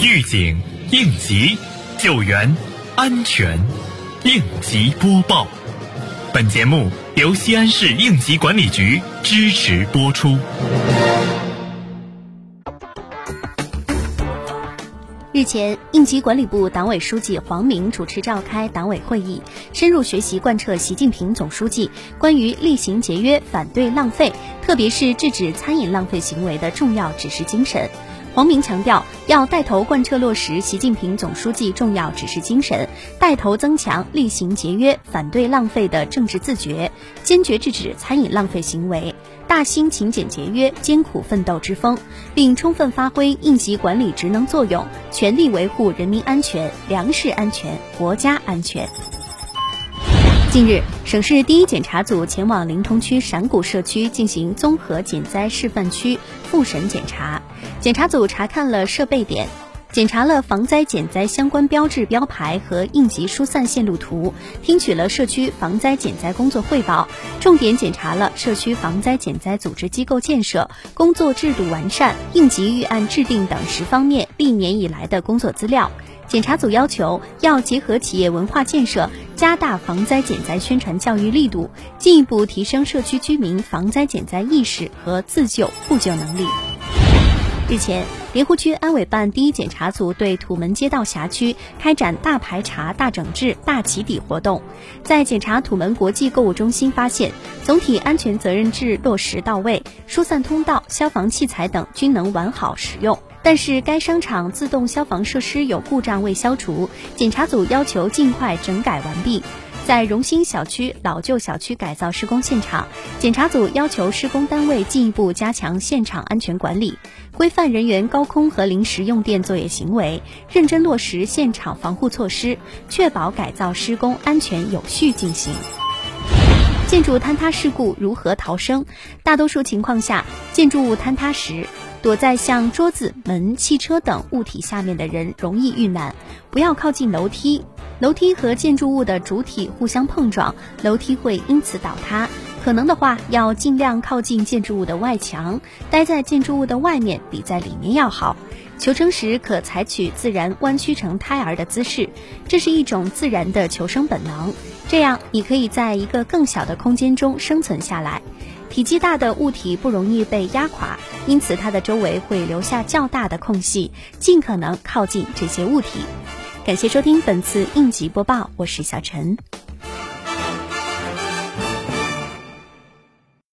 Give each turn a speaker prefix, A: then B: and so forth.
A: 预警、应急、救援、安全，应急播报。本节目由西安市应急管理局支持播出。
B: 日前，应急管理部党委书记黄明主持召开党委会议，深入学习贯彻习近平总书记关于厉行节约、反对浪费，特别是制止餐饮浪费行为的重要指示精神。黄明强调，要带头贯彻落实习近平总书记重要指示精神，带头增强厉行节约、反对浪费的政治自觉，坚决制止餐饮浪费行为，大兴勤俭节约、艰苦奋斗之风，并充分发挥应急管理职能作用，全力维护人民安全、粮食安全、国家安全。近日，省市第一检查组前往临潼区陕谷社区进行综合减灾示范区复审检查。检查组查看了设备点，检查了防灾减灾相关标志标牌和应急疏散线路图，听取了社区防灾减灾工作汇报，重点检查了社区防灾减灾组织机构建设、工作制度完善、应急预案制定等十方面历年以来的工作资料。检查组要求，要结合企业文化建设，加大防灾减灾宣传教育力度，进一步提升社区居民防灾减灾意识和自救互救能力。日前，莲湖区安委办第一检查组对土门街道辖区开展大排查、大整治、大起底活动，在检查土门国际购物中心发现，总体安全责任制落实到位，疏散通道、消防器材等均能完好使用。但是该商场自动消防设施有故障未消除，检查组要求尽快整改完毕。在荣兴小区老旧小区改造施工现场，检查组要求施工单位进一步加强现场安全管理，规范人员高空和临时用电作业行为，认真落实现场防护措施，确保改造施工安全有序进行。建筑坍塌事故如何逃生？大多数情况下，建筑物坍塌时。躲在像桌子、门、汽车等物体下面的人容易遇难，不要靠近楼梯。楼梯和建筑物的主体互相碰撞，楼梯会因此倒塌。可能的话，要尽量靠近建筑物的外墙，待在建筑物的外面比在里面要好。求生时可采取自然弯曲成胎儿的姿势，这是一种自然的求生本能。这样，你可以在一个更小的空间中生存下来。体积大的物体不容易被压垮，因此它的周围会留下较大的空隙，尽可能靠近这些物体。感谢收听本次应急播报，我是小陈。